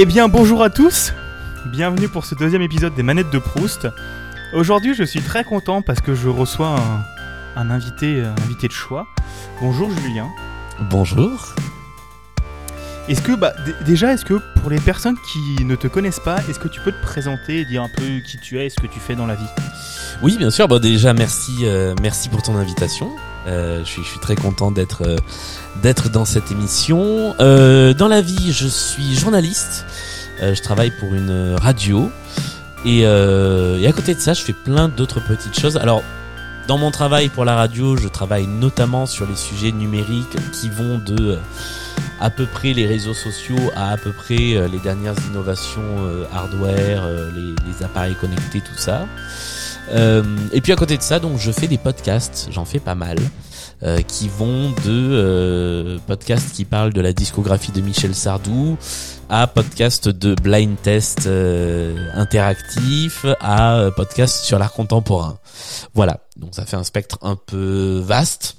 Eh bien bonjour à tous, bienvenue pour ce deuxième épisode des manettes de Proust. Aujourd'hui je suis très content parce que je reçois un, un invité, un invité de choix. Bonjour Julien. Bonjour. Est-ce que, bah, déjà, est-ce que pour les personnes qui ne te connaissent pas, est-ce que tu peux te présenter et dire un peu qui tu es et ce que tu fais dans la vie? Oui, bien sûr. Bon, déjà, merci, euh, merci pour ton invitation. Euh, je suis, je suis très content d'être, euh, dans cette émission. Euh, dans la vie, je suis journaliste. Euh, je travaille pour une radio et, euh, et à côté de ça, je fais plein d'autres petites choses. Alors, dans mon travail pour la radio, je travaille notamment sur les sujets numériques qui vont de euh, à peu près les réseaux sociaux à à peu près les dernières innovations hardware, les, les appareils connectés, tout ça. Euh, et puis à côté de ça, donc je fais des podcasts, j'en fais pas mal, euh, qui vont de euh, podcasts qui parlent de la discographie de Michel Sardou à podcasts de blind test interactif à podcasts sur l'art contemporain. Voilà, donc ça fait un spectre un peu vaste.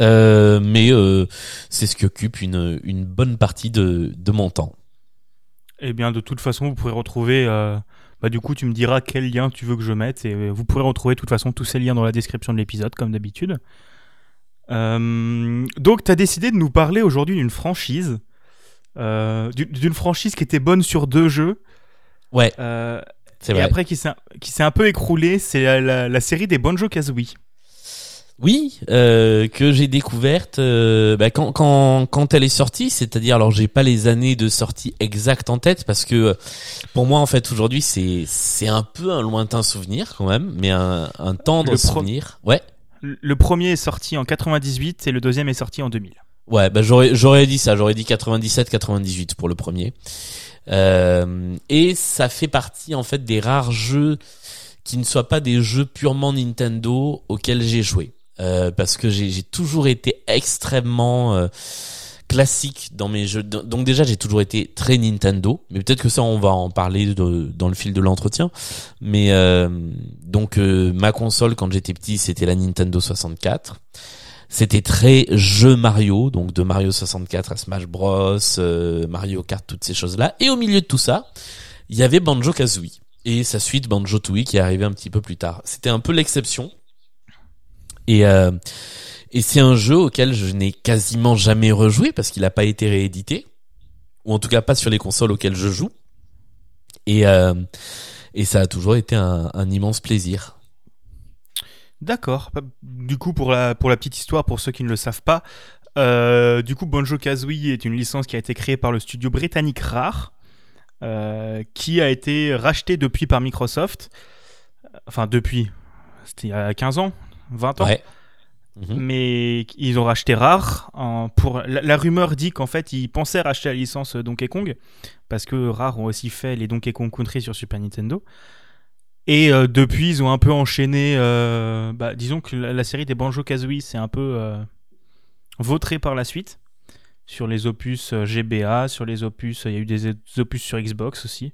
Mais c'est ce qui occupe une, bonne partie de mon temps. Eh bien, de toute façon, vous pourrez retrouver. Bah, du coup, tu me diras quel lien tu veux que je mette et euh, vous pourrez retrouver de toute façon tous ces liens dans la description de l'épisode, comme d'habitude. Euh, donc, tu as décidé de nous parler aujourd'hui d'une franchise. euh, d'une- franchise qui était bonne sur deux jeux. Ouais, euh, et vrai. après qui s'est qui s'est un peu écroulée, c'est la, la- la série des Banjo Kazooie. Oui, euh, que j'ai découverte euh, bah, quand, quand quand elle est sortie, c'est-à-dire alors j'ai pas les années de sortie exactes en tête parce que euh, pour moi en fait aujourd'hui c'est c'est un peu un lointain souvenir quand même, mais un, un tendre Le souvenir. Ouais. Le le premier est sorti en 98 et le deuxième est sorti en 2000. Ouais, bah j'aurais j'aurais dit ça, j'aurais dit 97 98 pour le premier. Euh, et ça fait partie en fait des rares jeux qui ne soient pas des jeux purement Nintendo auxquels j'ai joué. Euh, parce que j'ai toujours été extrêmement euh, classique dans mes jeux. Donc déjà j'ai toujours été très Nintendo, mais peut-être que ça on va en parler de- dans le fil de l'entretien. Mais euh, donc euh, ma console quand j'étais petit c'était la Nintendo 64. C'était très jeu Mario, donc de Mario 64 à Smash Bros, euh, Mario Kart, toutes ces choses-là. Et au milieu de tout ça, il y avait Banjo Kazooie et sa suite Banjo Tooie qui est arrivée un petit peu plus tard. C'était un peu l'exception. Et euh, et c'est un jeu auquel je n'ai quasiment jamais rejoué parce qu'il n'a pas été réédité, ou en tout cas pas sur les consoles auxquelles je joue. Et euh, ça a toujours été un, immense plaisir. D'accord. Bah, Du coup, pour la, petite histoire, pour ceux qui ne le savent pas, euh, du coup, Banjo Kazooie est une licence qui a été créée par le studio britannique Rare, qui a été racheté depuis par Microsoft. Enfin, depuis. C'était il y a 15 ans 20 ans Ouais. Mhm. mais ils ont racheté Rare. En, pour la, la rumeur dit qu'en fait ils pensaient racheter la licence Donkey Kong parce que Rare ont aussi fait les Donkey Kong Country sur Super Nintendo. Et euh, depuis ils ont un peu enchaîné. euh, bah, disons que la, la série des Banjo Kazooie c'est un peu euh, vautré par la suite sur les opus euh, GBA, sur les opus. Il y a eu des opus sur Xbox aussi.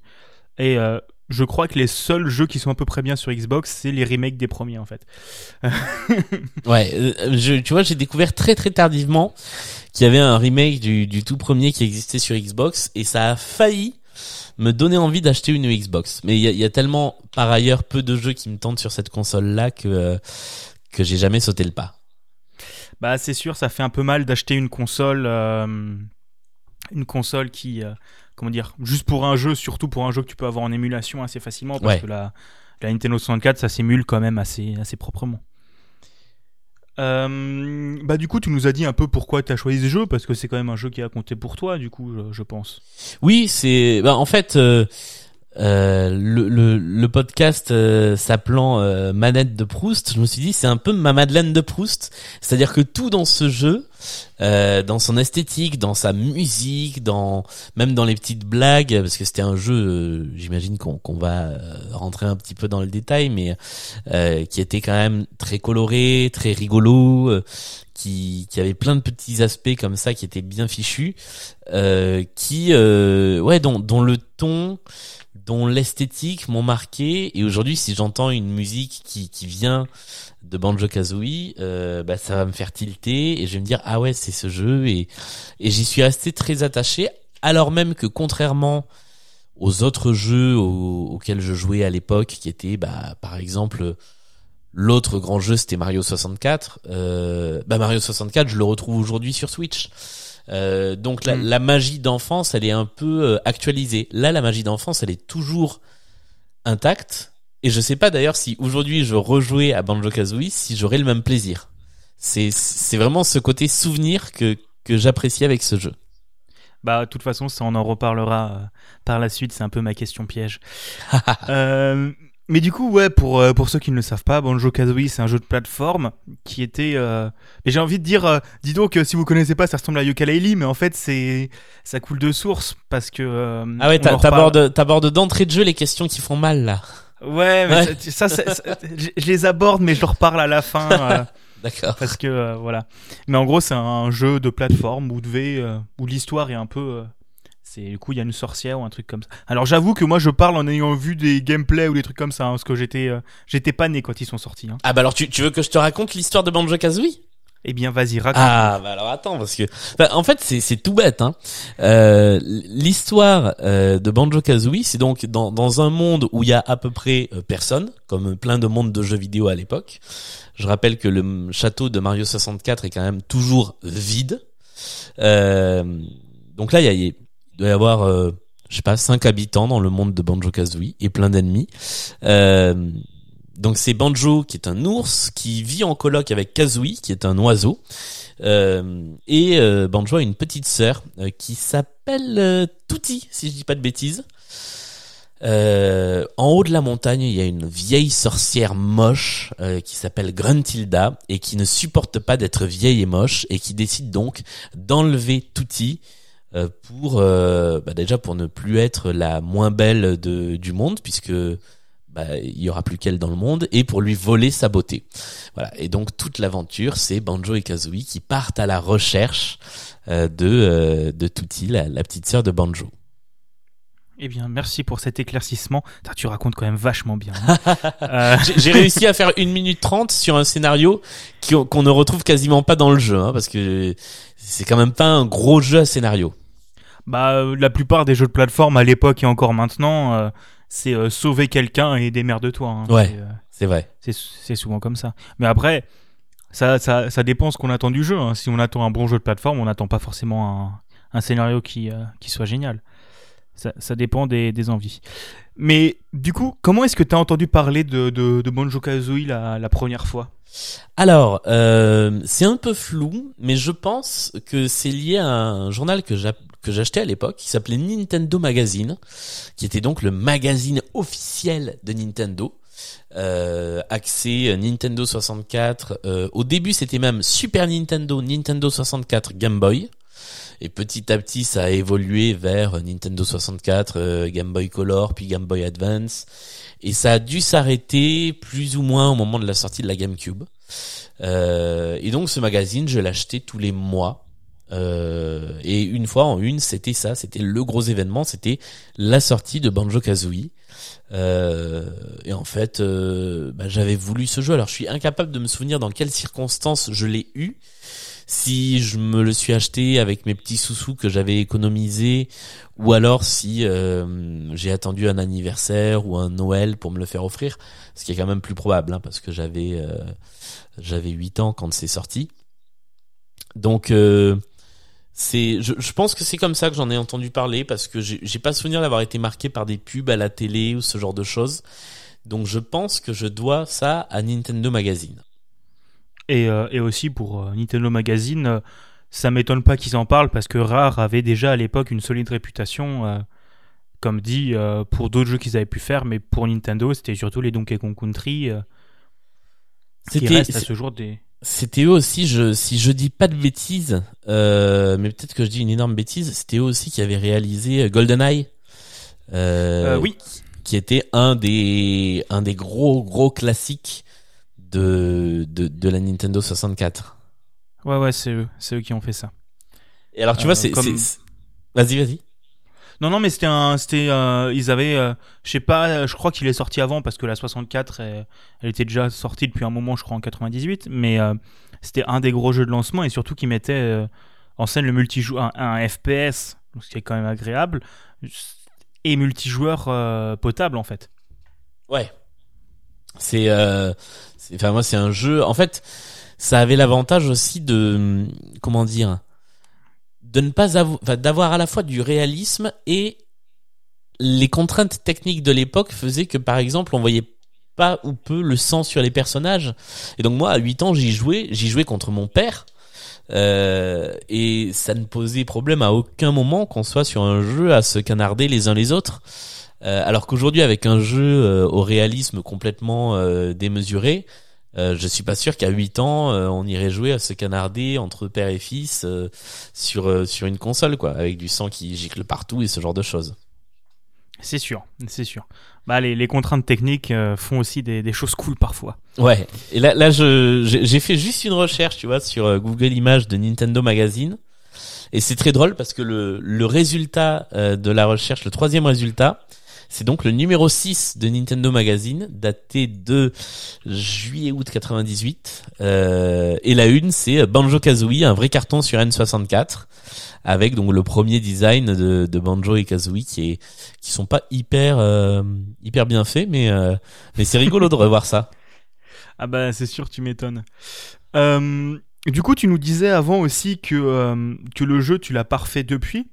Et euh, je crois que les seuls jeux qui sont à peu près bien sur Xbox, c'est les remakes des premiers en fait. Ouais, euh, je, tu vois, j'ai découvert très très tardivement qu'il y avait un remake du, du tout premier qui existait sur Xbox et ça a failli me donner envie d'acheter une Xbox. Mais il y a, y a tellement par ailleurs peu de jeux qui me tentent sur cette console-là que euh, que j'ai jamais sauté le pas. Bah c'est sûr, ça fait un peu mal d'acheter une console, euh, une console qui, euh, comment dire, juste pour un jeu, surtout pour un jeu que tu peux avoir en émulation assez facilement, parce Ouais. que la, la Nintendo 64, ça s'émule quand même assez, assez proprement. Euh, bah du coup, tu nous as dit un peu pourquoi tu as choisi ce jeu, parce que c'est quand même un jeu qui a compté pour toi, du coup, je, je pense. Oui, c'est bah, en fait euh, euh, le, le, le podcast euh, s'appelant euh, Manette de Proust, je me suis dit c'est un peu ma Madeleine de Proust, c'est-à-dire que tout dans ce jeu, euh, dans son esthétique, dans sa musique, dans même dans les petites blagues, parce que c'était un jeu, euh, j'imagine qu'on qu'on va rentrer un petit peu dans le détail, mais qui était quand même très coloré, très rigolo. qui, qui avait plein de petits aspects comme ça qui étaient bien fichus qui ouais dont, dont le ton l'esthétique m'ont marqué. Et aujourd'hui si j'entends une musique qui, vient de Banjo Kazooie euh, bah ça va me faire tilter et je vais me dire ah ouais c'est ce jeu. Et et j'y suis resté très attaché. Alors même que contrairement aux autres jeux auxquels je jouais à l'époque, qui étaient bah, par exemple l'autre grand jeu c'était Mario 64, euh, bah Mario 64 je le retrouve aujourd'hui sur Switch. Euh, donc la, mm. la magie d'enfance elle est un peu euh, actualisée. Là la magie d'enfance elle est toujours intacte et je sais pas d'ailleurs si aujourd'hui je rejouais à Banjo Kazooie si j'aurais le même plaisir. C'est c'est vraiment ce côté souvenir que que j'apprécie avec ce jeu. Bah, de toute façon, ça, on en reparlera euh, par la suite. C'est un peu ma question piège. euh, mais du coup, ouais, pour, euh, pour ceux qui ne le savent pas, Banjo Kazooie, c'est un jeu de plateforme qui était. Euh... Et j'ai envie de dire, euh, dis donc, si vous connaissez pas, ça ressemble à Yooka-Laylee, mais en fait, c'est ça coule de source parce que. ah ouais, t'abordes d'entrée de jeu les questions qui font mal là. Ouais, mais ça, ça, je les aborde, mais je leur parle à la fin. D'accord. Parce que euh, voilà. Mais en gros, c'est un jeu de plateforme où, devait, euh, où l'histoire est un peu. Euh, c'est du coup, il y a une sorcière ou un truc comme ça. Alors j'avoue que moi, je parle en ayant vu des gameplays ou des trucs comme ça, hein, parce que j'étais, j'étais pas né quand ils sont sortis. Hein. Ah bah alors, tu, tu veux que je te raconte l'histoire de Banjo Kazooie? Eh bien, vas-y, raconte. Ah, bah alors attends, parce que, en fait, c'est c'est tout bête. Hein. Euh, L'histoire euh, de Banjo Kazooie, c'est donc dans dans un monde où il y a à peu près personne, comme plein de mondes de jeux vidéo à l'époque. Je rappelle que le château de Mario 64 est quand même toujours vide. Euh, donc là, il, y a, doit y avoir, euh, je sais pas, cinq habitants dans le monde de Banjo Kazooie et plein d'ennemis. Euh, donc c'est Banjo qui est un ours qui vit en coloc avec Kazooie qui est un oiseau. Euh, et euh, Banjo a une petite sœur qui s'appelle Tutti, si je dis pas de bêtises. En haut de la montagne, il y a une vieille sorcière moche qui s'appelle Gruntilda et qui ne supporte pas d'être vieille et moche et qui décide donc d'enlever Tutti pour bah déjà pour ne plus être la moins belle de, du monde puisque bah, il y aura plus qu'elle dans le monde et pour lui voler sa beauté. Voilà. Et donc toute l'aventure, c'est Banjo et Kazooie qui partent à la recherche de de Tutti, la, la petite sœur de Banjo. Eh bien, merci pour cet éclaircissement. tu racontes quand même vachement bien. Hein. Euh, j'ai réussi à faire une minute trente sur un scénario qu'on ne retrouve quasiment pas dans le jeu, hein, parce que c'est quand même pas un gros jeu à scénario. Bah, euh, la plupart des jeux de plateforme à l'époque et encore maintenant, euh, c'est sauver quelqu'un et démerde-toi. Hein. Ouais, c'est vrai. C'est souvent comme ça. Mais après, ça, ça, ça dépend ce qu'on attend du jeu. Si on attend un bon jeu de plateforme, on n'attend pas forcément un, un scénario qui, qui soit génial. Ça, dépend des, envies. Mais du coup, comment est-ce que tu as entendu parler de, de, de Banjo Kazooie la, la première fois? Alors, euh, c'est un peu flou, mais je pense que c'est lié à un journal que j'achetais à l'époque qui s'appelait Nintendo Magazine, qui était donc le magazine officiel de Nintendo. Euh, axé Nintendo 64. Euh, au début, c'était même Super Nintendo, Nintendo 64, Game Boy. Et petit à petit, ça a évolué vers Nintendo 64, euh, Game Boy Color, puis Game Boy Advance. Et ça a dû s'arrêter plus ou moins au moment de la sortie de la GameCube. Euh, et donc ce magazine, je l'achetais tous les mois. Euh, et une fois en une, c'était ça, c'était le gros événement, c'était la sortie de Banjo Kazooie. Euh, et en fait, euh, bah, j'avais voulu ce jeu. Alors, je suis incapable de me souvenir dans quelles circonstances je l'ai eu si je me le suis acheté avec mes petits sous-sous que j'avais économisés ou alors si euh, j'ai attendu un anniversaire ou un Noël pour me le faire offrir, ce qui est quand même plus probable hein, parce que j'avais euh, j'avais 8 ans quand c'est sorti. Donc euh, c'est je, je, pense que c'est comme ça que j'en ai entendu parler parce que j'ai pas souvenir d'avoir été marqué par des pubs à la télé ou ce genre de choses. Donc je pense que je dois ça à Nintendo Magazine. Euh, et, aussi pour euh, Nintendo Magazine, euh, ça m'étonne pas qu'ils en parlent parce que Rare avait déjà à l'époque une solide réputation, comme dit, pour d'autres jeux qu'ils avaient pu faire, mais pour Nintendo, c'était surtout les Donkey Kong Country. C'était à ce jour des. C'était eux aussi, je, si je dis pas de bêtises, mais peut-être que je dis une énorme bêtise, c'était eux aussi qui avaient réalisé GoldenEye. oui. Qui était un des, un des gros, gros classiques de, de, de la Nintendo 64. Ouais, ouais, c'est eux, c'est eux qui ont fait ça. Et alors, tu vois, euh, c'est, vas-y, vas-y. Non, non, mais c'était un, c'était, euh, ils avaient, euh, je sais pas, je crois qu'il est sorti avant parce que la 64, elle, était déjà sortie depuis un moment, je crois en 98, mais c'était un des gros jeux de lancement et surtout qui mettait en scène le multijoueur, un, FPS donc ce qui est quand même agréable, et multijoueur euh, potable en fait. Ouais. Euh, c'est- enfin moi c'est un jeu. En fait, ça avait l'avantage aussi de, comment dire, de ne pas avoir, d'avoir à la fois du réalisme et les contraintes techniques de l'époque faisaient que par exemple on voyait pas ou peu le sang sur les personnages. Et donc moi à 8 ans j'y jouais, j'y jouais contre mon père. Euh, et ça ne posait problème à aucun moment qu'on soit sur un jeu à se canarder les uns les autres. Euh, alors qu'aujourd'hui, avec un jeu euh, au réalisme complètement euh, démesuré, euh, je suis pas sûr qu'à 8 ans, euh, on irait jouer à se canarder entre père et fils euh, sur euh, sur une console, quoi, avec du sang qui gicle partout et ce genre de choses. C'est sûr, c'est sûr. Bah, les, les contraintes techniques euh, font aussi des, des choses cool parfois. Ouais. Et là, là, je j'ai fait juste une recherche, tu vois, sur euh, Google Images de Nintendo Magazine. Et c'est très drôle parce que le, le résultat euh, de la recherche, le troisième résultat, c'est donc le numéro 6 de Nintendo Magazine, daté de juillet-août 98. Euh, et la une, c'est Banjo-Kazooie, un vrai carton sur N64, avec donc le premier design de, Banjo et Kazooie qui est qui sont pas hyper euh, hyper bien faits, mais euh, mais c'est rigolo de revoir ça. Ah bah c'est sûr, tu m'étonnes. Euh, du coup, tu nous disais avant aussi que, euh, que le jeu, tu l'as parfait depuis.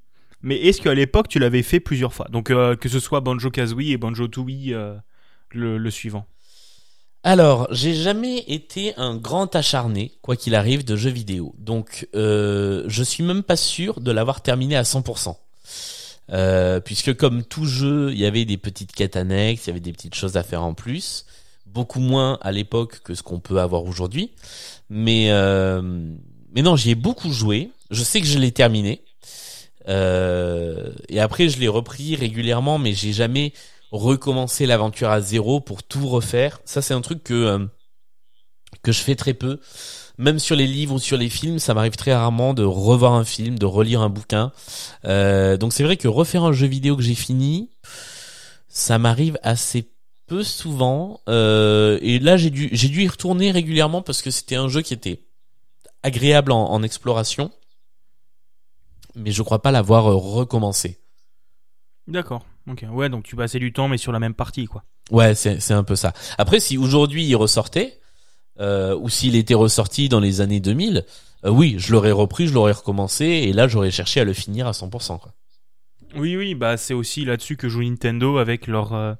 Mais est-ce qu'à l'époque, tu l'avais fait plusieurs fois? Donc euh, que ce soit Banjo-Kazooie et Banjo-Tooie euh, le, suivant. Alors, j'ai jamais été un grand acharné, quoi qu'il arrive, de jeux vidéo. Donc, euh, je suis même pas sûr de l'avoir terminé à 100%. Euh, puisque comme tout jeu, il y avait des petites quêtes annexes, il y avait des petites choses à faire en plus. Beaucoup moins à l'époque que ce qu'on peut avoir aujourd'hui. Mais, mais non, j'y ai beaucoup joué. Je sais que je l'ai terminé. Euh, et après, je l'ai repris régulièrement, mais j'ai jamais recommencer l'aventure à zéro pour tout refaire. Ça, c'est un truc que euh, que je fais très peu. Même sur les livres ou sur les films, ça m'arrive très rarement de revoir un film, de relire un bouquin. Euh, donc c'est vrai que refaire un jeu vidéo que j'ai fini, ça m'arrive assez peu souvent. Euh, et là, j'ai dû j'ai dû y retourner régulièrement parce que c'était un jeu qui était agréable en exploration, mais je crois pas l'avoir euh, recommencé. D'accord. Ok. Ouais, donc tu passais du temps, mais sur la même partie, quoi. Ouais, c'est c'est un peu ça. Après, si aujourd'hui il ressortait, euh, ou s'il était ressorti dans les années 2000, euh, oui, je l'aurais repris, je l'aurais recommencé, et là j'aurais cherché à le finir à 100%. Quoi. Oui, oui, bah c'est aussi là-dessus que joue Nintendo avec leur, euh,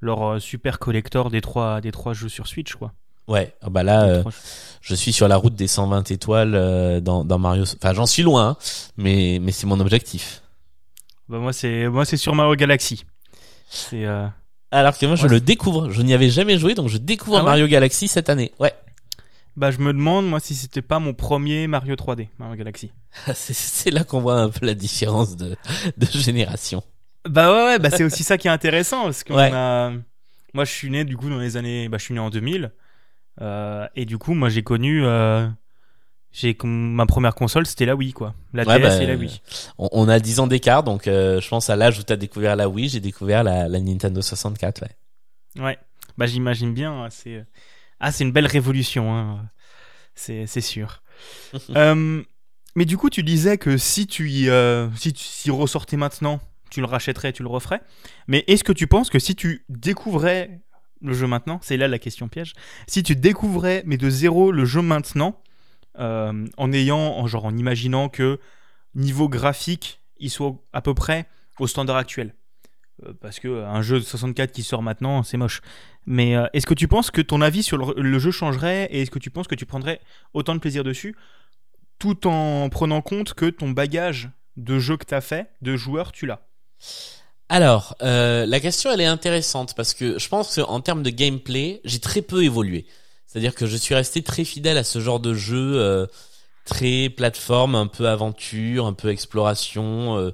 leur super collector des trois, des trois jeux sur Switch, quoi. Ouais, ah bah là, euh, je suis sur la route des 120 étoiles euh, dans, dans Mario. Enfin, j'en suis loin, hein, mais mais c'est mon objectif. Bah moi c'est, moi c'est sur Mario Galaxy. C'est, euh, Alors que moi, je le découvre. Je n'y avais jamais joué, donc je découvre Ah ouais Mario Galaxy cette année. Ouais, bah je me demande moi si c'était pas mon premier Mario 3D, Mario Galaxy. c'est là qu'on voit un peu la différence de de génération. Bah ouais, ouais bah c'est aussi ça qui est intéressant parce que Ouais. a... moi je suis né du coup dans les années, bah je suis né en 2000 euh, et du coup moi j'ai connu, euh, j'ai ma première console c'était la Wii quoi, la Ouais, DS bah, et la Wii. On, on a 10 ans d'écart, donc euh, je pense à l'âge où t'as découvert la Wii, j'ai découvert la, la Nintendo 64. Ouais. Ouais, bah j'imagine bien, hein, c'est ah c'est une belle révolution, hein. c'est sûr. Euh, mais du coup, tu disais que si tu y, euh, si tu ressortais maintenant, tu le rachèterais, tu le referais. Mais est-ce que tu penses que si tu découvrais le jeu maintenant, c'est là la question piège, si tu découvrais mais de zéro le jeu maintenant, euh, en ayant, en genre en imaginant que niveau graphique, il soit à peu près au standard actuel. Euh, parce que un jeu de 64 qui sort maintenant, c'est moche. Mais euh, est-ce que tu penses que ton avis sur le, le jeu changerait et est-ce que tu penses que tu prendrais autant de plaisir dessus tout en prenant compte que ton bagage de jeu que tu as fait, de joueur, tu l'as? Alors, euh, la question elle est intéressante parce que je pense qu'en termes de gameplay, j'ai très peu évolué. C'est-à-dire que je suis resté très fidèle à ce genre de jeu euh, très plateforme, un peu aventure, un peu exploration, euh,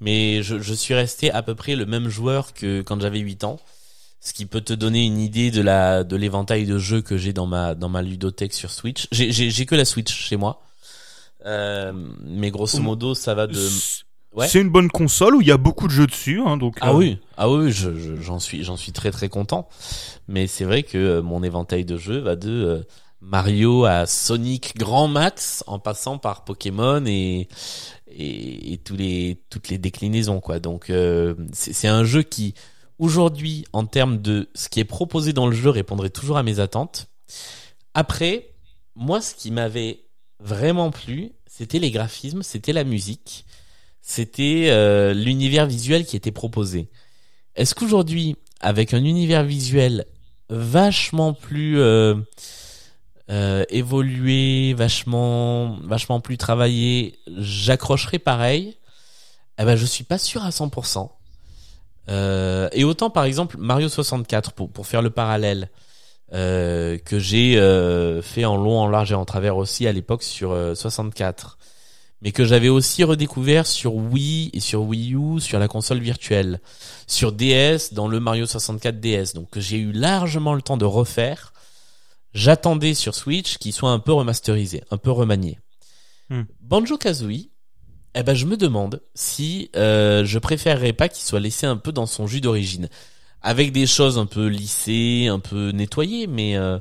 mais je, je suis resté à peu près le même joueur que quand j'avais 8 ans. Ce qui peut te donner une idée de la de l'éventail de jeux que j'ai dans ma dans ma ludothèque sur Switch. J'ai j'ai que la Switch chez moi. Euh, mais grosso modo, ça va de Ouais. C'est une bonne console où il y a beaucoup de jeux dessus. hein, donc, Ah euh, oui, ah oui, je- je- j'en suis, j'en suis très très content. Mais c'est vrai que euh, mon éventail de jeux va de euh, Mario à Sonic Grand Max en passant par Pokémon et et, tous les toutes les déclinaisons quoi. Donc euh, c'est un jeu qui aujourd'hui en termes de ce qui est proposé dans le jeu répondrait toujours à mes attentes. Après, moi ce qui m'avait vraiment plu, c'était les graphismes, c'était la musique, c'était euh, l'univers visuel qui était proposé. Est-ce qu'aujourd'hui, avec un univers visuel vachement plus euh, euh, évolué, vachement, vachement plus travaillé, j'accrocherai pareil? Eh ben, je suis pas sûr à 100%. Euh, et autant, par exemple, Mario 64, pour, pour faire le parallèle, euh, que j'ai euh, fait en long, en large et en travers aussi à l'époque sur 64, mais que j'avais aussi redécouvert sur Wii et sur Wii U, sur la console virtuelle, sur DS, dans le Mario 64 DS, donc que j'ai eu largement le temps de refaire J'attendais sur Switch qu'il soit un peu remasterisé, un peu remanié. Hmm. Banjo Kazooie, eh ben je me demande si euh, je préférerais pas qu'il soit laissé un peu dans son jus d'origine, avec des choses un peu lissées, un peu nettoyées, mais euh,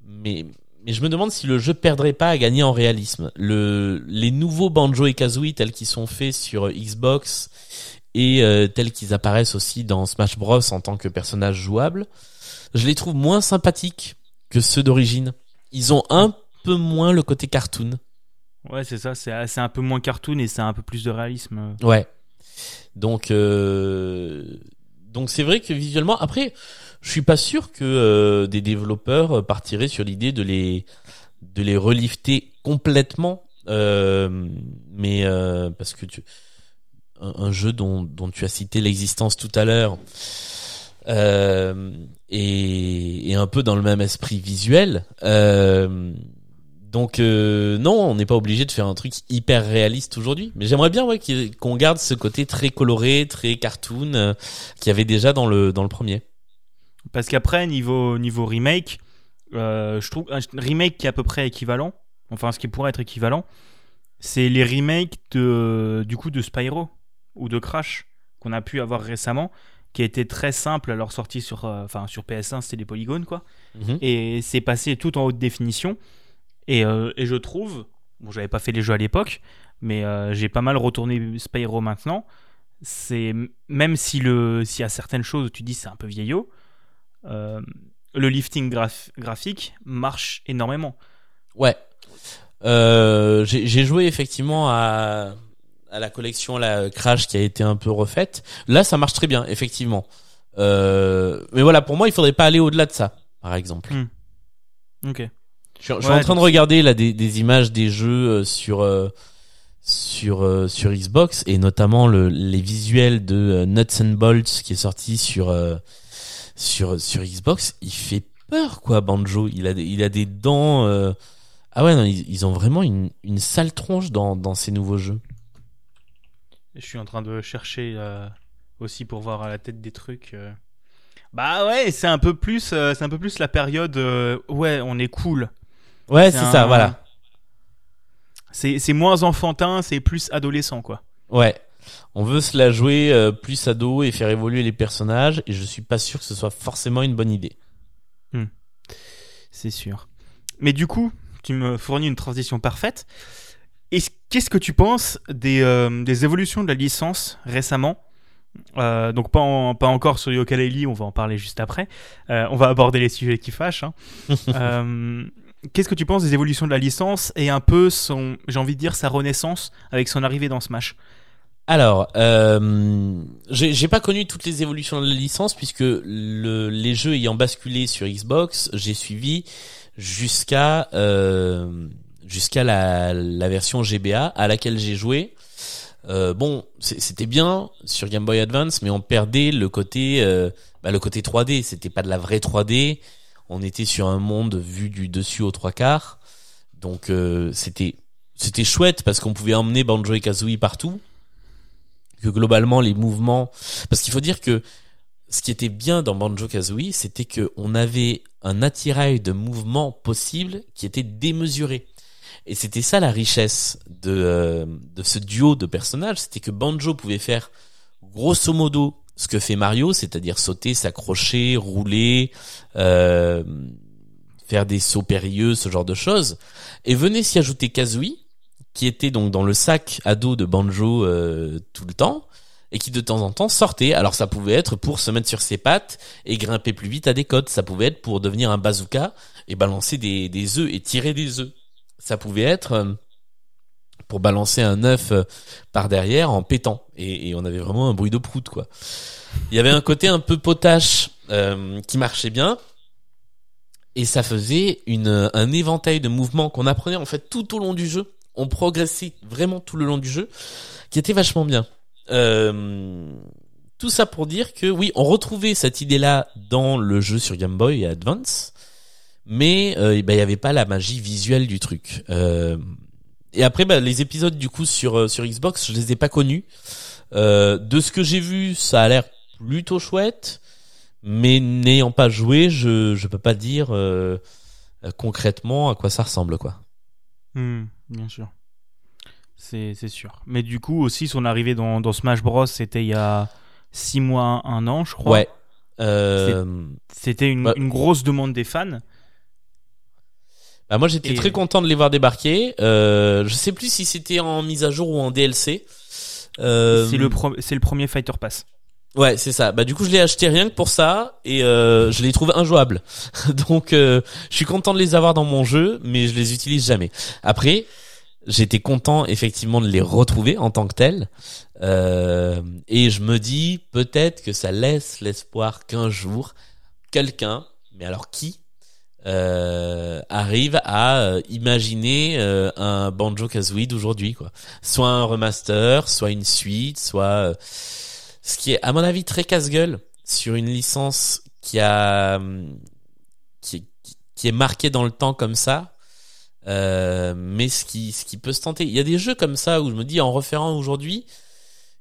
mais mais je me demande si le jeu perdrait pas à gagner en réalisme. Le les nouveaux Banjo et Kazooie tels qu'ils sont faits sur Xbox et euh, tels qu'ils apparaissent aussi dans Smash Bros en tant que personnage jouable, je les trouve moins sympathiques que ceux d'origine. Ils ont un peu moins le côté cartoon. Ouais, c'est ça, c'est un peu moins cartoon et c'est un peu plus de réalisme. Ouais. Donc euh, donc c'est vrai que visuellement après je suis pas sûr que euh, des développeurs partiraient sur l'idée de les de les relifter complètement euh, mais parce que tu un, jeu dont dont tu as cité l'existence tout à l'heure euh, et, et, un peu dans le même esprit visuel. Euh, donc euh, non, on n'est pas obligé de faire un truc hyper réaliste aujourd'hui, mais j'aimerais bien ouais, qu'on garde ce côté très coloré, très cartoon euh, qu'il y avait déjà dans le dans le premier. Parce qu'après niveau niveau remake, euh, je trouve un remake qui est à peu près équivalent, enfin ce qui pourrait être équivalent, c'est les remakes de du coup de Spyro ou de Crash qu'on a pu avoir récemment qui a été très simple à leur sortie sur, euh, enfin sur PS1, c'était des polygones quoi. Mhm. Et c'est passé tout en haute définition. Et, euh, et je trouve, bon, j'avais pas fait les jeux à l'époque, mais j'ai pas mal retourné Spyro maintenant. C'est même si le, s'il y a certaines choses tu dis c'est un peu vieillot, le lifting graphique marche énormément. Ouais. j'ai joué effectivement à à la collection la Crash qui a été un peu refaite. Là, ça marche très bien, effectivement. Euh, mais voilà, pour moi, il faudrait pas aller au-delà de ça, par exemple. Hmm. Ok. Je, suis en train de regarder là des, des images des jeux euh, sur euh, sur sur Xbox et notamment le, les visuels de Nuts and Bolts qui est sorti sur sur sur Xbox. Il fait peur quoi, Banjo. Il a des, il a des dents. Ah ouais, non, ils, ils, ont vraiment une une sale tronche dans dans ces nouveaux jeux. Je suis en train de chercher euh, aussi pour voir à la tête des trucs. Euh. Bah ouais, c'est un peu plus, euh, c'est un peu plus la période. ouais, on est cool. Ouais, c'est ça, voilà. C'est moins enfantin, c'est plus adolescent, quoi. Ouais. On veut se la jouer plus ado et faire évoluer les personnages, et je suis pas sûr que ce soit forcément une bonne idée. Hmm. C'est sûr. Mais du coup, tu me fournis une transition parfaite. Qu'est-ce que tu penses des, euh, des, évolutions de la licence récemment? Euh, donc pas, pas encore sur yooka on va en parler juste après. Euh, on va aborder les sujets qui fâchent. Hein. Qu'est-ce que tu penses des évolutions de la licence et un peu son, j'ai envie de dire sa renaissance avec son arrivée dans Smash? Alors, euh, j'ai pas connu toutes les évolutions de la licence puisque le, les jeux ayant basculé sur Xbox, j'ai suivi jusqu'à euh, jusqu'à la, la version GBA à laquelle j'ai joué. Euh, bon, c'était bien sur Game Boy Advance, mais on perdait le côté, euh, bah, le côté 3D. C'était pas de la vraie 3D. On était sur un monde vu du dessus aux trois quarts. Donc euh, c'était c'était chouette parce qu'on pouvait emmener Banjo et Kazooie partout. Que globalement les mouvements, parce qu'il faut dire que ce qui était bien dans Banjo Kazooie, c'était que on avait un attirail de mouvements possibles qui était démesuré. Et c'était ça la richesse de, euh, de ce duo de personnages, c'était que Banjo pouvait faire grosso modo ce que fait Mario, c'est-à-dire sauter, s'accrocher, rouler, euh, faire des sauts périlleux, ce genre de choses. Et venait s'y ajouter Kazooie, qui était donc dans le sac à dos de Banjo euh, tout le temps, et qui de temps en temps sortait. Alors ça pouvait être pour se mettre sur ses pattes et grimper plus vite à des côtes. Ça pouvait être pour devenir un bazooka et balancer des, œufs et tirer des œufs. Ça pouvait être euh, pour balancer un œuf euh, par derrière en pétant. Et, on avait vraiment un bruit de prout, quoi. Il y avait un côté un peu potache qui marchait bien. Et ça faisait une, un éventail de mouvements qu'on apprenait en fait tout au long du jeu. On progressait vraiment tout le long du jeu, qui était vachement bien. Euh, tout ça pour dire que oui, on retrouvait cette idée-là dans le jeu sur Game Boy Advance, mais euh, eh ben, il n'y avait pas la magie visuelle du truc. Euh, et après, bah, les épisodes du coup sur euh, sur Xbox, je les ai pas connus. Euh, de ce que j'ai vu, ça a l'air plutôt chouette, mais n'ayant pas joué, je je peux pas dire euh, concrètement à quoi ça ressemble quoi. Hmm, bien sûr. C'est sûr. Mais du coup aussi son arrivée dans, dans Smash Bros c'était il y a 6 mois, un an je crois. Ouais. Euh, C'était une, Bah- une grosse demande des fans. Bah moi j'étais Et- très content de les voir débarquer. Euh, je sais plus si c'était en mise à jour ou en DLC. Euh, C'est le, pro- c'est le premier Fighter Pass. Ouais, c'est ça. Bah du coup, je l'ai acheté rien que pour ça et euh, je les trouve injouables. Donc, euh, je suis content de les avoir dans mon jeu, mais je les utilise jamais. Après, j'étais content effectivement de les retrouver en tant que tels. Euh, et je me dis peut-être que ça laisse l'espoir qu'un jour quelqu'un, mais alors qui, euh, arrive à euh, imaginer euh, un Banjo Kazooie d'aujourd'hui, quoi. Soit un remaster, soit une suite, soit euh, ce qui est à mon avis très casse-gueule sur une licence qui a hum, qui, est- marquée dans le temps comme ça euh, mais ce qui peut se tenter. Il y a des jeux comme ça où je me dis en refaisant aujourd'hui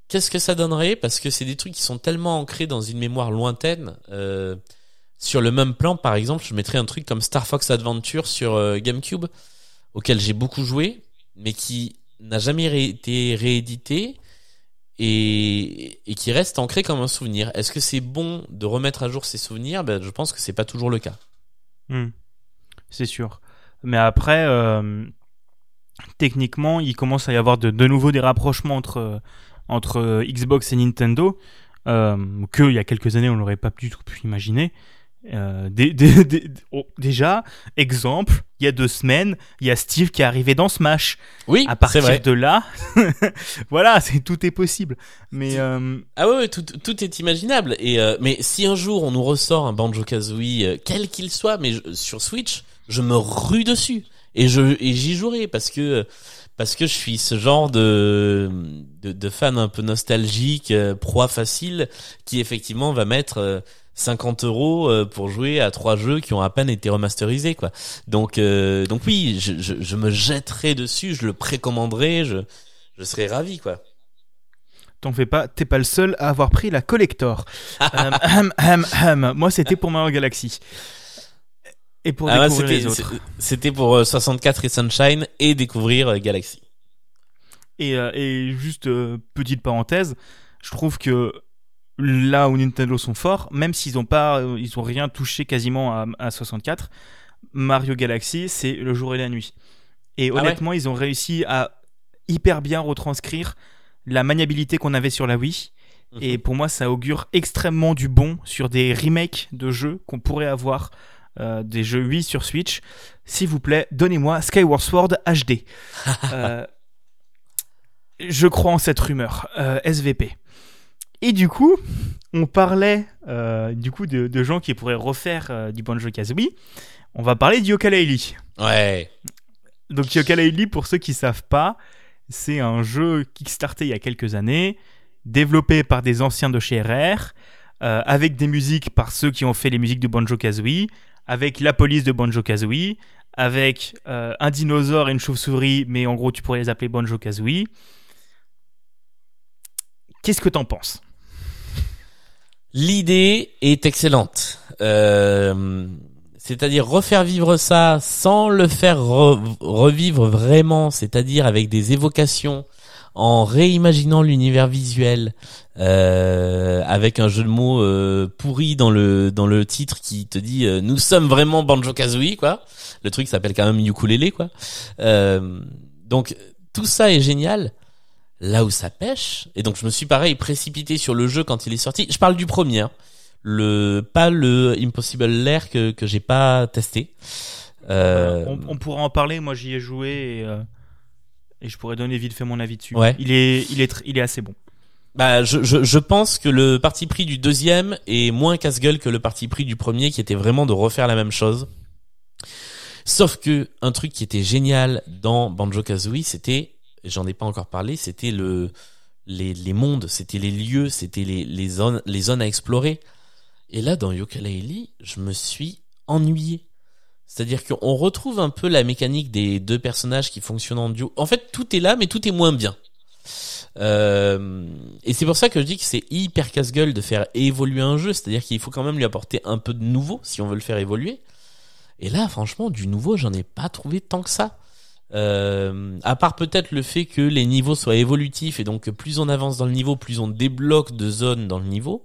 qu'est-ce que ça donnerait? Parce que c'est des trucs qui sont tellement ancrés dans une mémoire lointaine euh, sur le même plan par exemple je mettrais un truc comme Star Fox Adventure sur euh, GameCube auquel j'ai beaucoup joué mais qui n'a jamais été réédité et, qui reste ancré comme un souvenir. Est-ce que c'est bon de remettre à jour ces souvenirs? Ben, Je pense que c'est pas toujours le cas. Hmm. C'est sûr. Mais après, euh, techniquement, il commence à y avoir de, nouveau des rapprochements entre, entre Xbox et Nintendo, euh, que il y a quelques années, on n'aurait pas du tout pu imaginer. Euh, oh, déjà, exemple, il y a deux semaines, il y a Steve qui est arrivé dans Smash. Oui, À partir vrai. de là, voilà, c'est tout est possible. Mais euh, Ah ouais, ouais, tout, tout est imaginable. Et euh, mais si un jour on nous ressort un Banjo Kazooie, quel qu'il soit, mais je- sur Switch, je me rue dessus et je et j'y jouerai parce que parce que je suis ce genre de de, de fan un peu nostalgique, proie facile, qui effectivement va mettre 50 euros euh, pour jouer à trois jeux qui ont à peine été remasterisés quoi. Donc euh, donc oui, je, je, je me jetterai dessus, je le précommanderai, je je serai ravi quoi. T'en fais pas, t'es pas le seul à avoir pris la collector. Euh, hum, hum, hum. Moi, c'était pour Mario Galaxy. Et pour Ah découvrir les c'était autres. c'était pour euh, 64 et Sunshine et découvrir euh, Galaxy. Et, euh, et juste euh, petite parenthèse, je trouve que là où Nintendo sont forts, même s'ils ont pas, euh, ils ont rien touché quasiment à, à 64, Mario Galaxy, c'est le jour et la nuit. Et Ah ouais honnêtement, ils ont réussi à hyper bien retranscrire la maniabilité qu'on avait sur la Wii. Mhm. Et pour moi, ça augure extrêmement du bon sur des remakes de jeux qu'on pourrait avoir, euh, des jeux Wii sur Switch. S'il vous plaît, donnez-moi Skyward Sword HD. Euh, je crois en cette rumeur. Euh, SVP. Et du coup, on parlait euh, du coup de, de gens qui pourraient refaire euh, du Banjo Kazooie. On va parler du Yooka-Laylee. Ouais. Donc Yooka-Laylee, pour ceux qui savent pas, c'est un jeu kickstarté il y a quelques années, développé par des anciens de chez RR, euh, avec des musiques par ceux qui ont fait les musiques de Banjo Kazooie, avec la police de Banjo Kazooie, avec euh, un dinosaure et une chauve-souris, mais en gros tu pourrais les appeler Banjo Kazooie. Qu'est-ce que t'en penses? L'idée est excellente. Euh, c'est-à-dire refaire vivre ça sans le faire re- revivre vraiment, c'est-à-dire avec des évocations en réimaginant l'univers visuel euh, avec un jeu de mots euh, pourri dans le dans le titre qui te dit euh, nous sommes vraiment Banjo Kazooie quoi. Le truc s'appelle quand même ukulélé quoi. Euh, donc tout ça est génial. Là où ça pêche et donc je me suis pareil précipité sur le jeu quand il est sorti. Je parle du premier, hein. le pas le Impossible Lair que que j'ai pas testé. Euh, on, on pourra en parler. Moi, j'y ai joué et, euh, et je pourrais donner vite fait mon avis dessus. Ouais. Il est, il est, il est assez bon. Bah, je, je, je pense que le parti pris du deuxième est moins casse-gueule que le parti pris du premier, qui était vraiment de refaire la même chose. Sauf que un truc qui était génial dans Banjo Kazooie, c'était, j'en ai pas encore parlé, c'était le les, les mondes, c'était les lieux, c'était les, les zones les zones à explorer. Et là, dans Yooka-Laylee, je me suis ennuyé. C'est-à-dire qu'on retrouve un peu la mécanique des deux personnages qui fonctionnent en duo. En fait, tout est là, mais tout est moins bien. Euh, et c'est pour ça que je dis que c'est hyper casse-gueule de faire évoluer un jeu, c'est-à-dire qu'il faut quand même lui apporter un peu de nouveau si on veut le faire évoluer. Et là, franchement, du nouveau, j'en ai pas trouvé tant que ça. Euh, à part peut-être le fait que les niveaux soient évolutifs et donc plus on avance dans le niveau, plus on débloque de zones dans le niveau.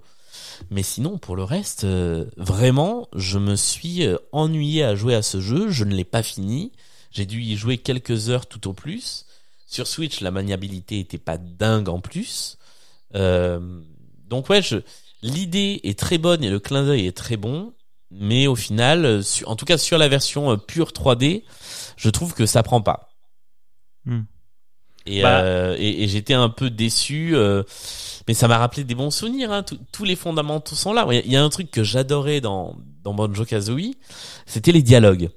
Mais sinon, pour le reste, euh, vraiment, je me suis euh, ennuyé à jouer à ce jeu. Je ne l'ai pas fini. J'ai dû y jouer quelques heures tout au plus. Sur Switch, la maniabilité était pas dingue en plus. Euh, donc ouais, l'idée est très bonne et le clin d'œil est très bon. Mais au final, euh, en tout cas sur la version euh, pure 3D, je trouve que ça prend pas. Hmm. Et, Bah. euh, et, et j'étais un peu déçu, euh, mais ça m'a rappelé des bons souvenirs. Hein. Tous- les fondamentaux sont là. Il y a- il y a un truc que j'adorais dans, dans Banjo Kazooie, c'était les dialogues.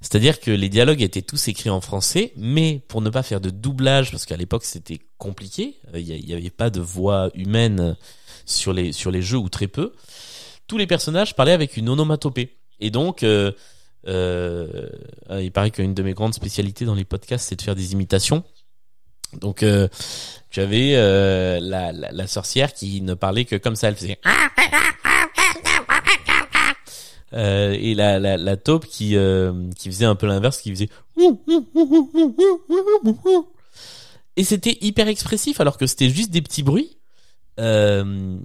C'est-à-dire que les dialogues étaient tous écrits en français, mais pour ne pas faire de doublage, parce qu'à l'époque c'était compliqué, euh, il n'y avait pas de voix humaine sur les sur les jeux ou très peu. Tous les personnages parlaient avec une onomatopée. Et donc, euh, euh, il paraît qu'une de mes grandes spécialités dans les podcasts, c'est de faire des imitations. Donc, euh, tu avais euh, la, la, la sorcière qui ne parlait que comme ça, elle faisait. Euh, et la, la, la taupe qui, euh, qui faisait un peu l'inverse, qui faisait. Et c'était hyper expressif alors que c'était juste des petits bruits. Euh,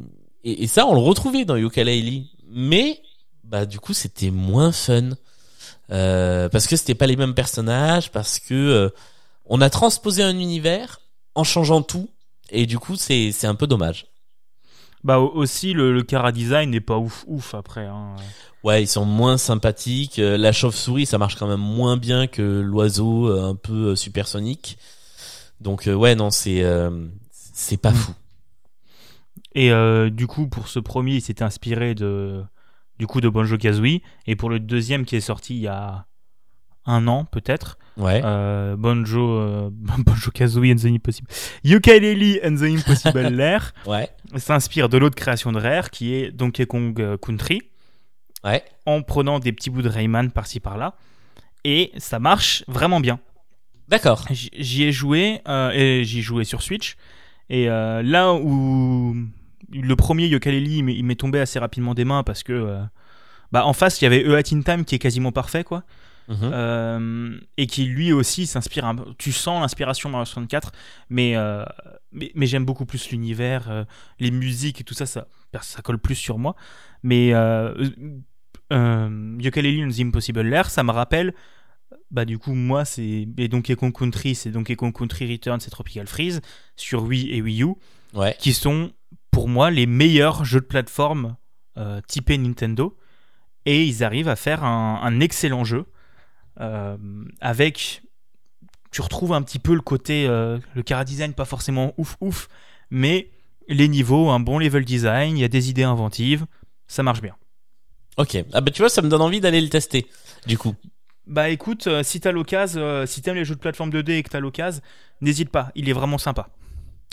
et, et ça, on le retrouvait dans Yooka-Laylee. Mais, bah, du coup, c'était moins fun. Euh, parce que c'était pas les mêmes personnages, parce que euh, on a transposé un univers en changeant tout. Et du coup, c'est, c'est un peu dommage. Bah au- aussi le, le Cara design n'est pas ouf ouf après. Hein. Ouais, ils sont moins sympathiques. Euh, La chauve-souris, ça marche quand même moins bien que l'oiseau un peu supersonique. Donc ouais, non, c'est c'est pas Mm. fou. Et euh, du coup pour ce premier il s'était inspiré de du coup de Banjo Kazooie et pour le deuxième qui est sorti il y a un an peut-être Ouais. euh, Banjo euh, Kazooie and the Impossible Yooka-Laylee and the Impossible Lair Ouais. s'inspire de l'autre création de Rare qui est Donkey Kong euh, Country Ouais. en prenant des petits bouts de Rayman par-ci par-là et ça marche vraiment bien D'accord. J'y ai joué euh, et j'y joué sur Switch. Et euh, là où le premier Yooka-Laylee, il m'est- il m'est tombé assez rapidement des mains parce que euh, bah, en face il y avait E At In Time qui est quasiment parfait quoi. Mhm. Euh, et qui lui aussi s'inspire. un- Tu sens l'inspiration Mario 64, mais euh, mais, mais j'aime beaucoup plus l'univers, les musiques et tout ça, ça ça colle plus sur moi. Mais euh, Yooka-Laylee and the Impossible Lair, ça me rappelle bah du coup moi c'est et Donkey Kong Country c'est Donkey Kong Country Return c'est Tropical Freeze sur Wii et Wii U Ouais. qui sont pour moi les meilleurs jeux de plateforme euh, typés Nintendo et ils arrivent à faire un, un excellent jeu euh, avec tu retrouves un petit peu le côté euh, le cara design pas forcément ouf ouf mais les niveaux un bon level design il y a des idées inventives ça marche bien Ok. Ah bah tu vois, ça me donne envie d'aller le tester. Du coup. Bah écoute, euh, si t'as l'occasion, si t'aimes les jeux de plateforme 2D et que t'as l'occasion, n'hésite pas, il est vraiment sympa.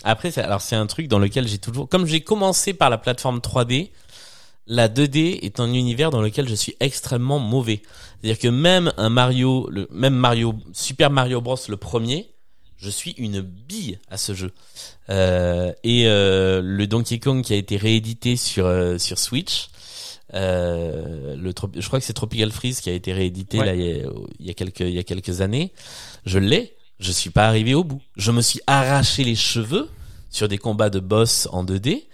Après, c'est- alors c'est un truc dans lequel j'ai toujours, comme j'ai commencé par la plateforme 3D, la 2D est un univers dans lequel je suis extrêmement mauvais. C'est-à-dire que même un Mario, le même Mario, Super Mario Bros le premier, je suis une bille à ce jeu. Euh, et euh, le Donkey Kong qui a été réédité sur euh, sur Switch, euh, le je crois que c'est Tropical Freeze qui a été réédité Ouais. là il y a, il y a quelques il y a quelques années. Je l'ai. Je suis pas arrivé au bout. Je me suis arraché les cheveux sur des combats de boss en 2D.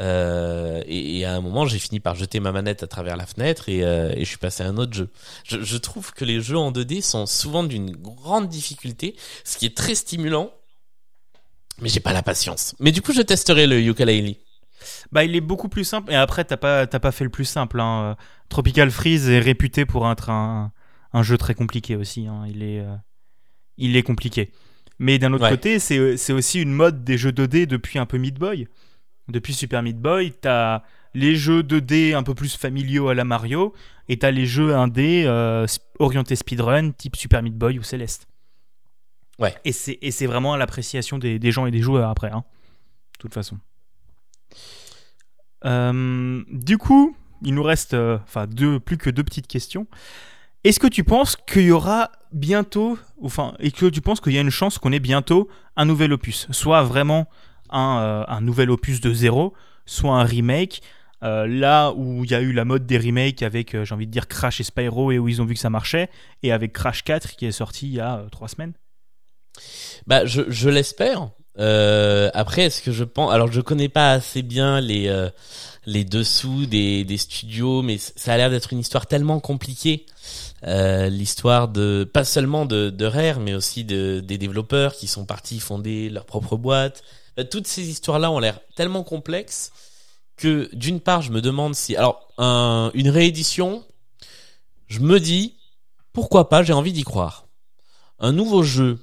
Euh, et, à un moment, j'ai fini par jeter ma manette à travers la fenêtre et, euh, je suis passé à un autre jeu. Je, trouve que les jeux en 2D sont souvent d'une grande difficulté, ce qui est très stimulant, mais j'ai pas la patience. Mais du coup, je testerai le ukulele. Bah, il est beaucoup plus simple. Et après, t'as pas, t'as pas fait le plus simple. Hein. Tropical Freeze est réputé pour être un, un jeu très compliqué aussi. Hein. Il est, euh, il est compliqué. Mais d'un autre Ouais. côté, c'est c'est aussi une mode des jeux 2D depuis un peu Meat Boy. Depuis Super Meat Boy, t'as les jeux 2D un peu plus familiaux à la Mario, et t'as les jeux 1D euh, orientés speedrun, type Super Meat Boy ou Céleste. Ouais. Et c'est vraiment à l'appréciation des, des gens et des joueurs après, hein, de toute façon. Euh, du coup, il nous reste euh, deux, plus que deux petites questions. Est-ce que tu penses qu'il y aura bientôt, enfin, et que tu penses qu'il y a une chance qu'on ait bientôt un nouvel opus, soit vraiment un, euh, un nouvel opus de zéro, soit un remake, euh, là où il y a eu la mode des remakes avec, euh, j'ai envie de dire, Crash et Spyro et où ils ont vu que ça marchait, et avec Crash 4 qui est sorti il y a trois semaines. Bah, je, je l'espère. Après, est-ce que je pense Alors, je connais pas assez bien les les dessous des des studios, mais ça a l'air d'être une histoire tellement compliquée. Euh, L'histoire de pas seulement de, de Rare, mais aussi de des développeurs qui sont partis fonder leur propre boîte. Euh, Toutes ces histoires-là ont l'air tellement complexes que d'une part, je me demande si alors un, une réédition, je me dis pourquoi pas, j'ai envie d'y croire. Un nouveau jeu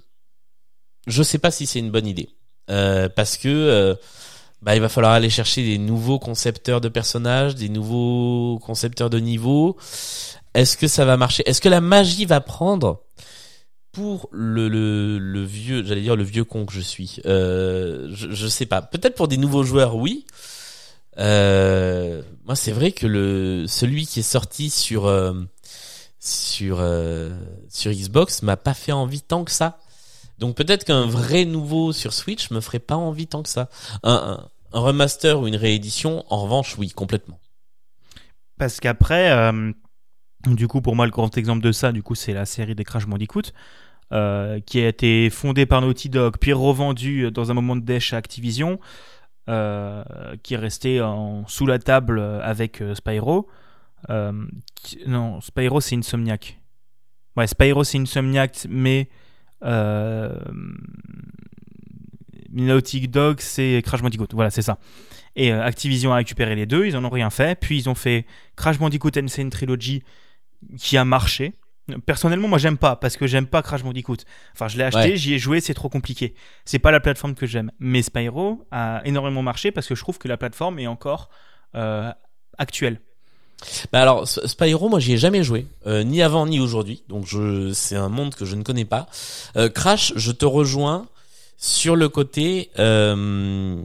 je sais pas si c'est une bonne idée Euh, parce que euh, bah, il va falloir aller chercher des nouveaux concepteurs de personnages, des nouveaux concepteurs de niveaux. Est-ce que ça va marcher? Est-ce que la magie va prendre pour le, le, le vieux, j'allais dire le vieux con que je suis? Euh, je, je sais pas. Peut-être pour des nouveaux joueurs, oui. Euh, moi, c'est vrai que le celui qui est sorti sur euh, sur euh, sur Xbox m'a pas fait envie tant que ça. Donc peut-être qu'un vrai nouveau sur Switch me ferait pas envie tant que ça. Un, remaster ou une réédition, en revanche, oui, complètement. Parce qu'après, euh, du coup, pour moi, le grand exemple de ça, du coup, c'est la série des Crash Bandicoot, euh, qui a été fondée par Naughty Dog, puis revendue dans un moment de dèche à Activision, euh, qui est resté en, sous la table avec Spyro. Non, Spyro, c'est Insomniac. Ouais, Spyro, c'est Insomniac, mais euh, Naughty Dog, c'est Crash Bandicoot. Voilà, c'est ça. Et euh, Activision a récupéré les deux, ils en ont rien fait. Puis ils ont fait Crash Bandicoot Insane Trilogy qui a marché. Personnellement, moi j'aime pas parce que j'aime pas Crash Bandicoot. Enfin, je l'ai acheté, Ouais. j'y ai joué, c'est trop compliqué. C'est pas la plateforme que j'aime. Mais Spyro a énormément marché parce que je trouve que la plateforme est encore euh, actuelle. Bah alors Spyro, moi j'y ai jamais joué, euh, ni avant ni aujourd'hui, donc je c'est un monde que je ne connais pas. Euh, Crash, je te rejoins sur le côté. Euh,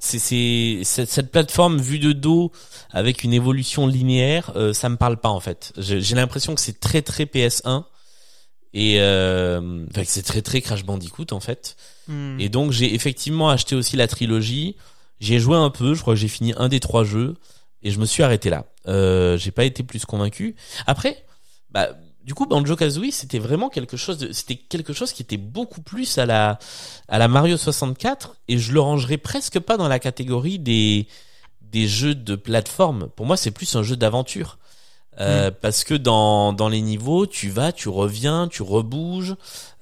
c'est cette, cette plateforme vue de dos avec une évolution linéaire, euh, ça me parle pas en fait. J'ai j'ai l'impression que c'est très très PS1 et euh, enfin, que c'est très très Crash Bandicoot en fait. Hmm. Et donc j'ai effectivement acheté aussi la trilogie. J'y ai joué un peu, je crois que j'ai fini un des trois jeux et je me suis arrêté là. Euh, j'ai pas été plus convaincu. Après, bah du coup Banjo Kazooie c'était vraiment quelque chose de, c'était quelque chose qui était beaucoup plus à la à la Mario 64 et je le rangerais presque pas dans la catégorie des des jeux de plateforme. Pour moi c'est plus un jeu d'aventure. Euh, Parce que dans, dans les niveaux, tu vas, tu reviens, tu rebouges.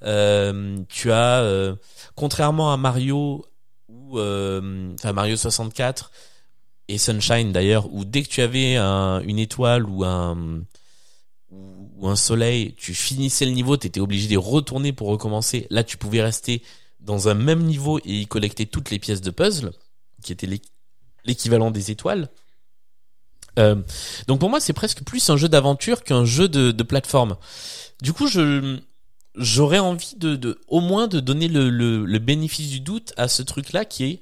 Euh, tu as, euh, contrairement à Mario ou enfin Mario 64 et Sunshine d'ailleurs, où dès que tu avais un, une étoile ou un ou, un soleil, tu finissais le niveau, t'étais obligé de retourner pour recommencer. Là, tu pouvais rester dans un même niveau et y collecter toutes les pièces de puzzle, qui étaient l'équ- l'équivalent des étoiles. Euh, donc pour moi, c'est presque plus un jeu d'aventure qu'un jeu de, plateforme. Du coup, je j'aurais envie de, au moins de donner le, le, le bénéfice du doute à ce truc-là qui est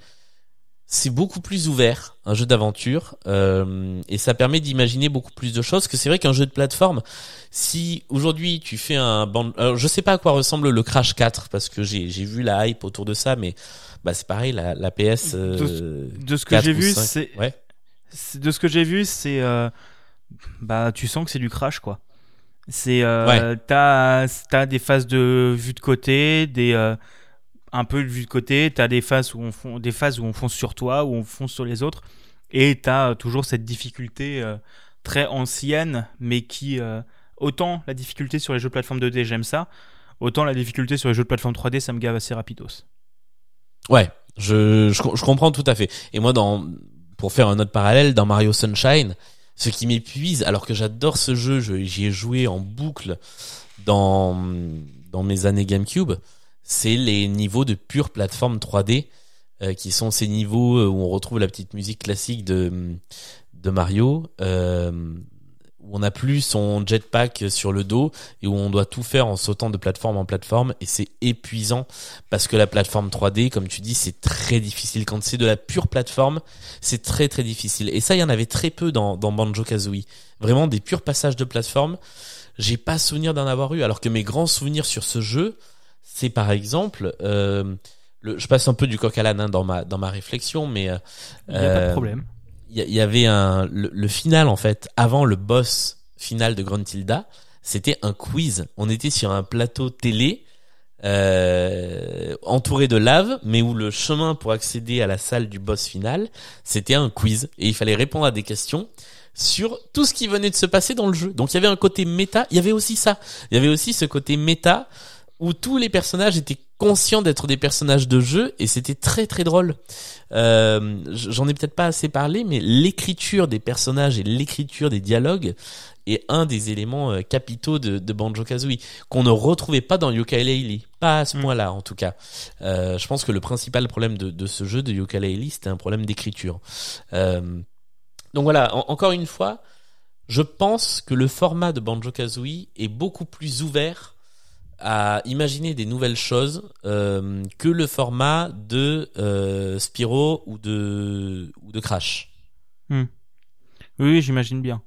c'est beaucoup plus ouvert un jeu d'aventure euh, et ça permet d'imaginer beaucoup plus de choses que c'est vrai qu'un jeu de plateforme si aujourd'hui tu fais un band alors je sais pas à quoi ressemble le Crash 4 parce que j'ai j'ai vu la hype autour de ça mais bah c'est pareil la, la PS euh, De ce que 4 j'ai vu, 5. c'est ouais de ce que j'ai vu, c'est euh, bah tu sens que c'est du crash quoi. C'est euh, t'as as des phases de vue de côté, des euh, un peu vue de côté. T'as des phases où on des phases où on fonce sur toi, où on fonce sur les autres, et t'as toujours cette difficulté euh, très ancienne, mais qui euh, autant la difficulté sur les jeux de plateforme 2D j'aime ça, autant la difficulté sur les jeux de plateforme 3D ça me gave assez rapidos. Ouais, je, je, je comprends tout à fait. Et moi, dans, pour faire un autre parallèle, dans Mario Sunshine, ce qui m'épuise, alors que j'adore ce jeu, je- j'y ai joué en boucle dans, dans mes années GameCube, c'est les niveaux de pure plateforme 3D, euh, qui sont ces niveaux euh, où on retrouve la petite musique classique de, Mario, euh, où on n'a plus son jetpack sur le dos et où on doit tout faire en sautant de plateforme en plateforme, et c'est épuisant parce que la plateforme 3D, comme tu dis, c'est très difficile. Quand c'est de la pure plateforme, c'est très très difficile. Et ça, il y en avait très peu dans, dans Banjo Kazooie. Vraiment des purs passages de plateforme. J'ai pas souvenir d'en avoir eu. Alors que mes grands souvenirs sur ce jeu, c'est par exemple, euh, le, je passe un peu du coq à l'âne hein, dans ma dans ma réflexion, mais euh, Il y a pas de euh, problème. il y, a- il y avait un le, le final en fait avant le boss final de Gruntilda c'était un quiz. On était sur un plateau télé euh, entouré de lave mais où le chemin pour accéder à la salle du boss final c'était un quiz. Et il fallait répondre à des questions sur tout ce qui venait de se passer dans le jeu. Donc il y avait un côté méta. Il y avait aussi ça. Il y avait aussi ce côté méta où tous les personnages étaient conscients d'être des personnages de jeu et c'était très très drôle euh, j'en ai peut-être pas assez parlé, mais l'écriture des personnages et l'écriture des dialogues est un des éléments euh, capitaux de, de Banjo-Kazooie qu'on ne retrouvait pas dans Yooka-Laylee. Pas à ce Mm. point-là, en tout cas. Euh, je pense que le principal problème de, de ce jeu de Yooka-Laylee, c'était un problème d'écriture. Euh, donc voilà, en- encore une fois, je pense que le format de Banjo-Kazooie est beaucoup plus ouvert à imaginer des nouvelles choses euh, que le format de euh, Spyro ou de ou de Crash. Oui, oui, j'imagine bien.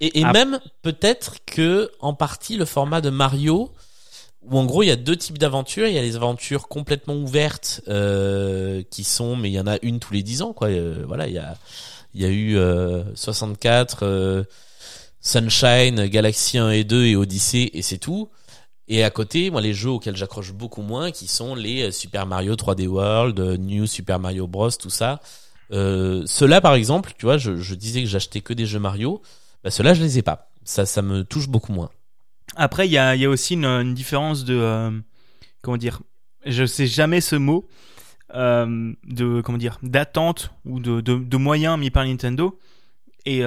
Et, et Ah. même peut-être que en partie le format de Mario où en gros il y a deux types d'aventures, il y a les aventures complètement ouvertes euh, qui sont mais il y en a une tous les 10 ans quoi. Euh, voilà, il y a il y a eu euh, 64 euh, Sunshine, Galaxy 1 et 2 et Odyssey et c'est tout. Et à côté, moi, les jeux auxquels j'accroche beaucoup moins, qui sont les euh, Super Mario 3D World, euh, New Super Mario Bros, tout ça. Euh, ceux-là, par exemple, tu vois, je, disais que j'achetais que des jeux Mario. Bah, ceux-là, je les ai pas. Ça, ça me touche beaucoup moins. Après, il y a, aussi une, différence de. euh, comment dire Je sais jamais ce mot. de comment dire d'attente ou de, moyens mis par Nintendo et,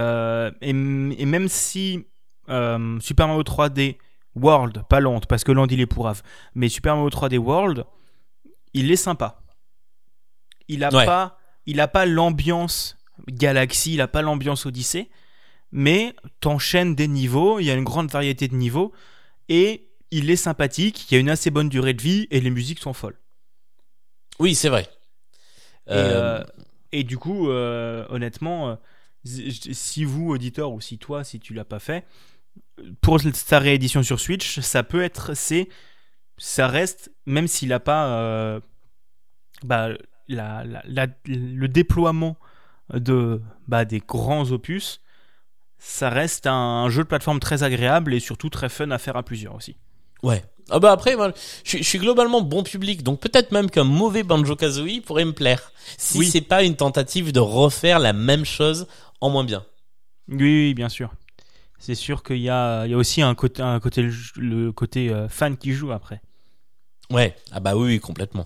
même si Super Mario 3D World pas Land parce que Land il est pourrave mais Super Mario 3D World il est sympa il a Ouais. pas il a pas l'ambiance Galaxy il a pas l'ambiance Odyssey mais t'enchaînes des niveaux il y a une grande variété de niveaux et il est sympathique il y a une assez bonne durée de vie et les musiques sont folles Oui, c'est vrai. Et, Euh, euh, et du coup, euh, honnêtement, si vous, auditeur, ou si toi, si tu l'as pas fait, pour sa réédition sur Switch, ça peut être, c'est, ça reste, même s'il n'a pas euh, bah, la, la- la- le déploiement de, bah, des grands opus, ça reste un, jeu de plateforme très agréable et surtout très fun à faire à plusieurs aussi. Ouais. Ah bah après, moi, je, suis- je suis globalement bon public, donc peut-être même qu'un mauvais Banjo Kazooie pourrait me plaire. Si Oui. c'est pas une tentative de refaire la même chose en moins bien. Oui, oui, bien sûr. C'est sûr qu'il y a, il y a aussi un côté, un côté le côté euh, fan qui joue après. Ouais. Ah bah oui, oui, complètement.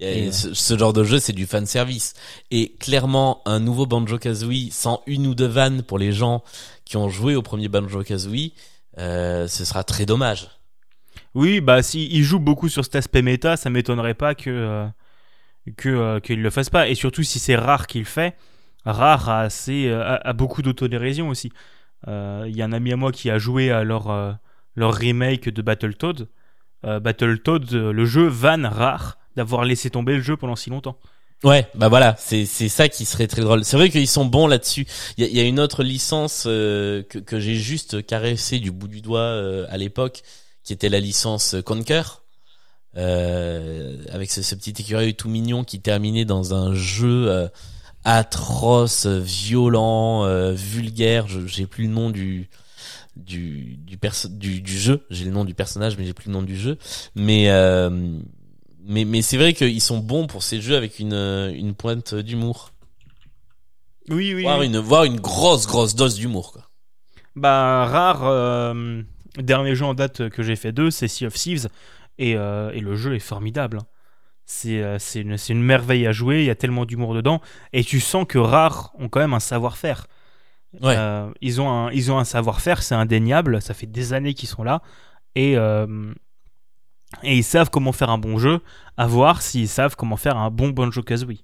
Et euh, ce, ce genre de jeu, c'est du fan service. Et clairement, un nouveau Banjo Kazooie sans une ou deux vannes pour les gens qui ont joué au premier Banjo Kazooie, euh, ce sera très dommage. Oui, bah si il joue beaucoup sur cet aspect méta, ça m'étonnerait pas que euh, que euh, qu'il le fasse pas. Et surtout si c'est rare qu'il le fait, rare a assez a beaucoup d'autodérision aussi. Euh, Il y a un ami à moi qui a joué à leur euh, leur remake de Battletoads. Euh, Battletoads, euh, le jeu van rare d'avoir laissé tomber le jeu pendant si longtemps. Ouais, bah voilà, c'est c'est ça qui serait très drôle. C'est vrai qu'ils sont bons là-dessus. Il y a, y a une autre licence euh, que que j'ai juste caressé du bout du doigt euh, à l'époque, qui était la licence Conquer, euh, avec ce, ce petit écureuil tout mignon qui terminait dans un jeu euh, atroce, violent, euh, vulgaire. J'ai plus le nom du du du, perso du du jeu. J'ai le nom du personnage, mais j'ai plus le nom du jeu. Mais euh, mais mais c'est vrai qu'ils sont bons pour ces jeux avec une une pointe d'humour, Oui, oui. voire oui. une grosse grosse dose d'humour quoi. Bah, rare. euh, dernier jeu en date que j'ai fait deux, c'est Sea of Thieves. Et, euh, et le jeu est formidable. hein. C'est euh, une, une merveille à jouer. Il y a tellement d'humour dedans. Et tu sens que Rare ont quand même un savoir-faire. Ouais. Euh, ils ont un, ils ont un savoir-faire, c'est indéniable. Ça fait des années qu'ils sont là. Et, euh, et ils savent comment faire un bon jeu. À voir s'ils savent comment faire un bon Banjo Kazooie.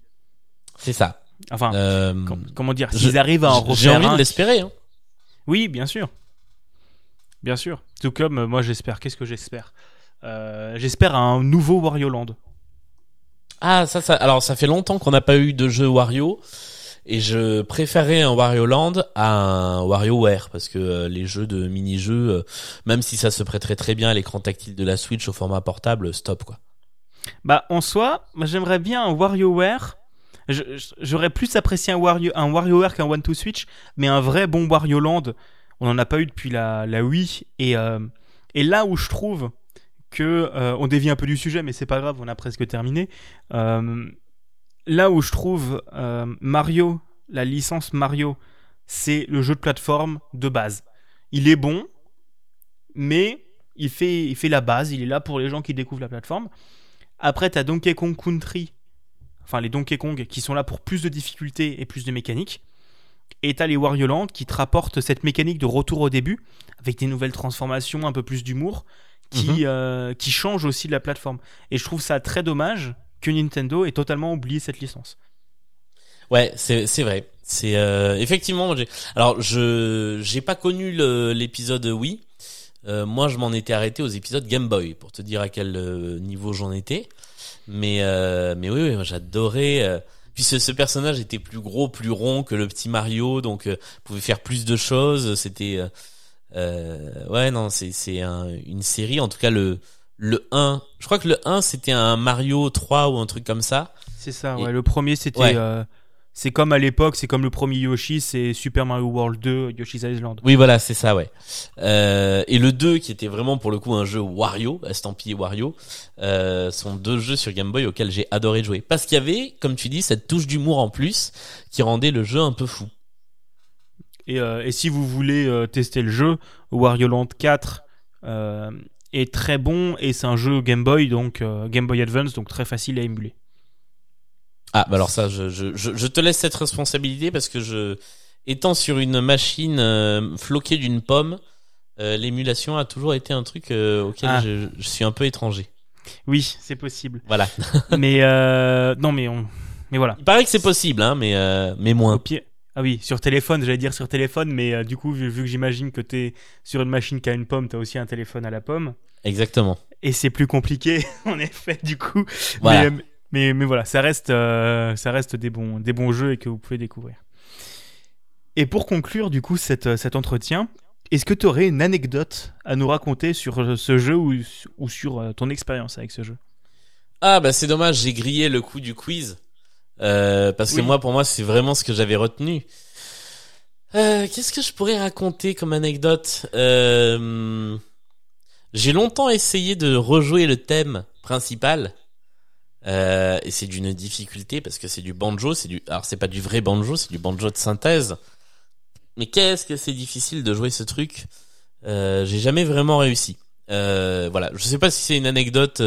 C'est ça. Enfin, Euh, com- comment dire S'ils arrivent à en J'ai refaire envie un de l'espérer. Hein. Oui, bien sûr. Bien sûr. Tout comme moi j'espère. Qu'est-ce que j'espère? Euh, J'espère un nouveau Wario Land. Ah ça ça. Alors ça fait longtemps qu'on n'a pas eu de jeu Wario. Et je préférais un Wario Land à un WarioWare parce que euh, les jeux de mini-jeux, euh, même si ça se prêterait très bien à l'écran tactile de la Switch au format portable, stop quoi. Bah en soi, j'aimerais bien un WarioWare. Je- je- J'aurais plus apprécié un, Wario, un WarioWare qu'un One to Switch, mais un vrai bon Wario Land, on n'en a pas eu depuis la, la Wii. Et, euh, et là où je trouve que euh, on dévie un peu du sujet, mais c'est pas grave, on a presque terminé. Euh, là où je trouve euh, Mario, la licence Mario, c'est le jeu de plateforme de base. Il est bon, mais il fait, il fait la base, il est là pour les gens qui découvrent la plateforme. Après, tu as Donkey Kong Country, enfin les Donkey Kong qui sont là pour plus de difficultés et plus de mécanique. Et tu as les Wario Land qui te rapportent cette mécanique de retour au début, avec des nouvelles transformations, un peu plus d'humour, qui, euh, qui changent aussi de la plateforme. Et je trouve ça très dommage que Nintendo ait totalement oublié cette licence. Ouais, c'est c'est vrai. C'est euh, effectivement. Alors je j'ai pas connu l'épisode Wii. Euh, moi, je m'en étais arrêté aux épisodes Game Boy pour te dire à quel euh, niveau j'en étais. Mais euh, mais oui, oui j'adorais. euh, Puis ce, ce personnage était plus gros, plus rond que le petit Mario, donc euh, pouvait faire plus de choses. C'était euh, ouais non, c'est c'est un- une série. En tout cas le le 1, je crois que le 1 c'était un Mario 3 ou un truc comme ça. C'est ça, Et- ouais. Le premier, c'était. Ouais. euh, c'est comme à l'époque, c'est comme le premier Yoshi, c'est Super Mario World 2, Yoshi's Island. Oui, voilà, c'est ça, ouais. Euh, et le 2, qui était vraiment pour le coup un jeu Wario, estampillé Wario, euh, sont deux jeux sur Game Boy auxquels j'ai adoré jouer. Parce qu'il y avait, comme tu dis, cette touche d'humour en plus qui rendait le jeu un peu fou. Et, euh, et si vous voulez euh, tester le jeu, Wario Land 4 euh, est très bon et c'est un jeu Game Boy, donc Game Boy Advance, donc très facile à émuler. Ah, bah alors ça, je, je, je, je te laisse cette responsabilité parce que je, étant sur une machine floquée d'une pomme, l'émulation a toujours été un truc auquel Ah. je, je suis un peu étranger. Oui, c'est possible. Voilà. mais euh, non, mais on, mais voilà. Il paraît que c'est possible, hein, mais euh, mais Au moins. Ah oui, sur téléphone, j'allais dire sur téléphone, mais euh, du coup, vu, vu que j'imagine que t'es sur une machine qui a une pomme, t'as aussi un téléphone à la pomme. Exactement. Et c'est plus compliqué, en effet, du coup. Voilà. Mais, mais, mais voilà, ça reste, euh, ça reste des, bons, des bons jeux et que vous pouvez découvrir. Et pour conclure, du coup, cette, cet entretien, est-ce que tu aurais une anecdote à nous raconter sur euh, ce jeu ou, ou sur euh, ton expérience avec ce jeu? Ah bah c'est dommage, j'ai grillé le coup du quiz. Euh, parce que moi, pour moi, c'est vraiment ce que j'avais retenu. Euh, Qu'est-ce que je pourrais raconter comme anecdote? Euh, J'ai longtemps essayé de rejouer le thème principal. Et c'est d'une difficulté parce que c'est du banjo, c'est du, alors c'est pas du vrai banjo, c'est du banjo de synthèse. Mais qu'est-ce que c'est difficile de jouer ce truc? J'ai jamais vraiment réussi. Voilà, je sais pas si c'est une anecdote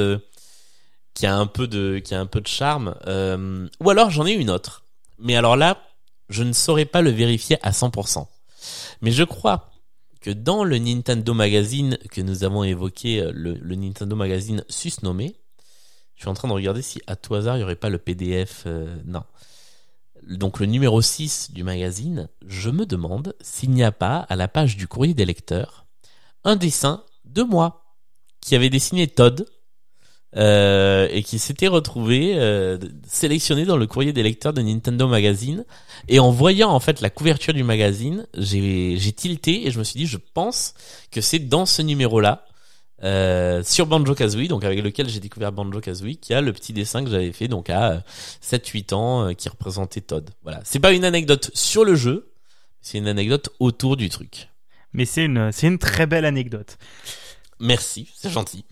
qui a un peu de qui a un peu de charme euh, ou alors j'en ai une autre. Mais alors là je ne saurais pas le vérifier à 100% mais je crois que dans le Nintendo Magazine que nous avons évoqué euh, le, Nintendo Magazine susnommé je suis en train de regarder si à tout hasard il y aurait pas le PDF euh, non. Donc le numéro 6 du magazine je me demande s'il n'y a pas à la page du courrier des lecteurs un dessin de moi qui avait dessiné Todd euh, et qui s'était retrouvé euh, sélectionné dans le courrier des lecteurs de Nintendo Magazine. Et en voyant en fait la couverture du magazine, j'ai j'ai tilté et je me suis dit, je pense que c'est dans ce numéro-là. Euh, sur Banjo Kazooie, donc avec lequel j'ai découvert Banjo Kazooie, qui a le petit dessin que j'avais fait donc à 7-8 ans euh, qui représentait Todd. Voilà, c'est pas une anecdote sur le jeu, c'est une anecdote autour du truc. Mais c'est une, c'est une très belle anecdote. Merci, c'est gentil.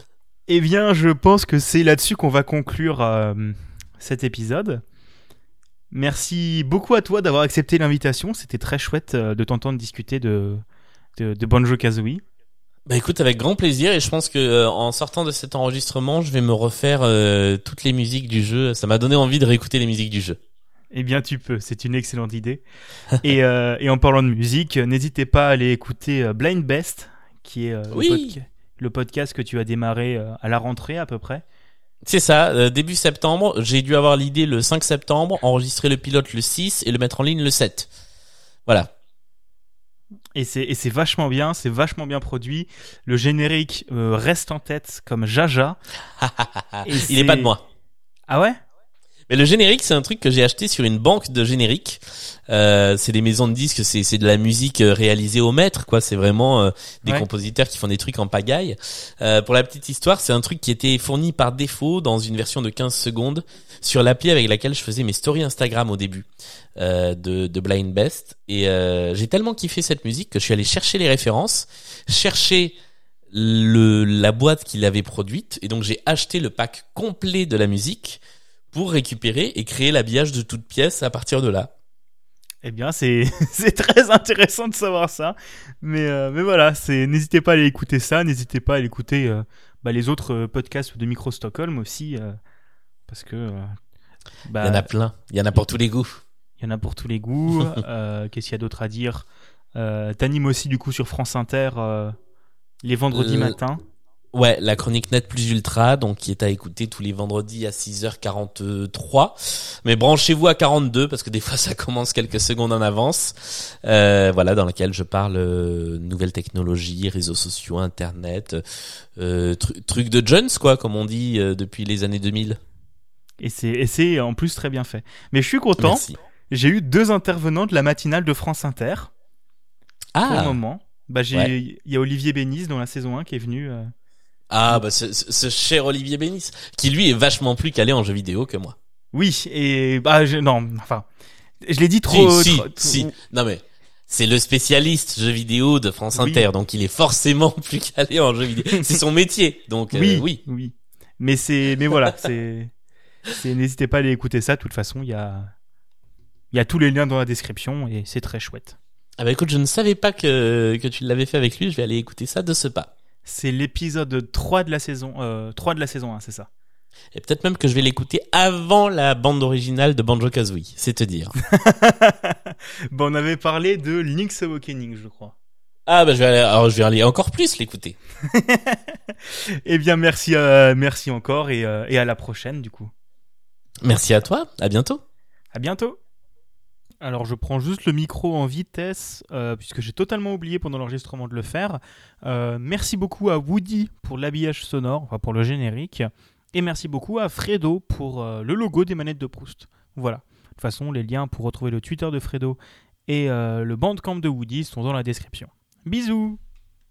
Eh bien, je pense que c'est là-dessus qu'on va conclure euh, cet épisode. Merci beaucoup à toi d'avoir accepté l'invitation. C'était très chouette euh, de t'entendre discuter de, de, de Banjo Kazooie. Bah écoute, avec grand plaisir et je pense que euh, en sortant de cet enregistrement, je vais me refaire euh, toutes les musiques du jeu. Ça m'a donné envie de réécouter les musiques du jeu. Eh bien, tu peux. C'est une excellente idée. et, euh, et en parlant de musique, n'hésitez pas à aller écouter Blind Best, qui est le, Oui. Le podcast que tu as démarré euh, à la rentrée à peu près. C'est ça, euh, début septembre, j'ai dû avoir l'idée le 5 septembre, enregistrer le pilote le 6 et le mettre en ligne le 7. Voilà. Et c'est et c'est vachement bien, c'est vachement bien produit. Le générique euh, reste en tête comme Jaja. Il c'est- est pas de moi. Ah ouais? Mais le générique, c'est un truc que j'ai acheté sur une banque de génériques. Euh, c'est des maisons de disques, c'est c'est de la musique euh, réalisée au mètre, quoi. C'est vraiment euh, des Ouais. compositeurs qui font des trucs en pagaille. Euh, pour la petite histoire, c'est un truc qui était fourni par défaut dans une version de 15 secondes sur l'appli avec laquelle je faisais mes stories Instagram au début euh, de, de Blind Best. Et euh, j'ai tellement kiffé cette musique que je suis allé chercher les références, chercher le, la boîte qu'il avait produite, et donc j'ai acheté le pack complet de la musique pour récupérer et créer l'habillage de toute pièce à partir de là. Eh bien, c'est c'est très intéressant de savoir ça. Mais, euh, mais voilà, c'est n'hésitez pas à aller écouter ça, n'hésitez pas à aller écouter euh, bah, les autres euh, podcasts de Micro Stockholm aussi, euh, parce que bah, Il y en a plein, il y en a pour tous les goûts. il y en a pour tous les goûts. Qu'est-ce qu'il y a d'autre à dire? T'animes aussi du coup sur France Inter les vendredis matins. Ouais, la chronique net plus ultra, donc qui est à écouter tous les vendredis à 6h43. Mais branchez-vous à 42 parce que des fois ça commence quelques secondes en avance. Euh, voilà, dans laquelle je parle euh, nouvelles technologies, réseaux sociaux, internet, euh, tru- trucs de Jones quoi, comme on dit euh, depuis les années 2000. Et c'est et c'est en plus très bien fait. Mais je suis content. J'ai eu deux intervenants de la matinale de France Inter pour le Ah, moment. Bah, j'ai, Ouais. il y a Olivier Bénis dans la saison 1 qui est venu. Ah bah ce, ce- cher Olivier Bénis, qui lui est vachement plus calé en jeux vidéo que moi. Oui, et bah je, non, enfin, je l'ai dit trop. si, si, trop- si. Non mais c'est le spécialiste jeux vidéo de France Oui. Inter, donc il est forcément plus calé en jeux vidéo. C'est son métier, donc euh, Oui, oui. oui. Mais c'est, mais voilà, c'est, c'est, n'hésitez pas à aller écouter ça. De toute façon, il y a, il y a tous les liens dans la description et c'est très chouette. Ah bah écoute, je ne savais pas que que tu l'avais fait avec lui. Je vais aller écouter ça de ce pas. C'est l'épisode 3 de la saison, euh, 3 de la saison 1, c'est ça. Et peut-être même que je vais l'écouter avant la bande originale de Banjo Kazooie. C'est te dire. bon, on avait parlé de Link's Awakening, je crois. Ah bah je vais aller, alors je vais aller encore plus l'écouter. eh bien, merci, euh, merci encore et, euh, et à la prochaine, du coup. Merci à toi. À bientôt. À bientôt. Alors je prends juste le micro en vitesse euh, puisque j'ai totalement oublié pendant l'enregistrement de le faire. Euh, merci beaucoup à Woody pour l'habillage sonore, enfin pour le générique, et merci beaucoup à Fredo pour euh, le logo des manettes de Proust. Voilà. De toute façon, les liens pour retrouver le Twitter de Fredo et le bandcamp de Woody sont dans la description. Bisous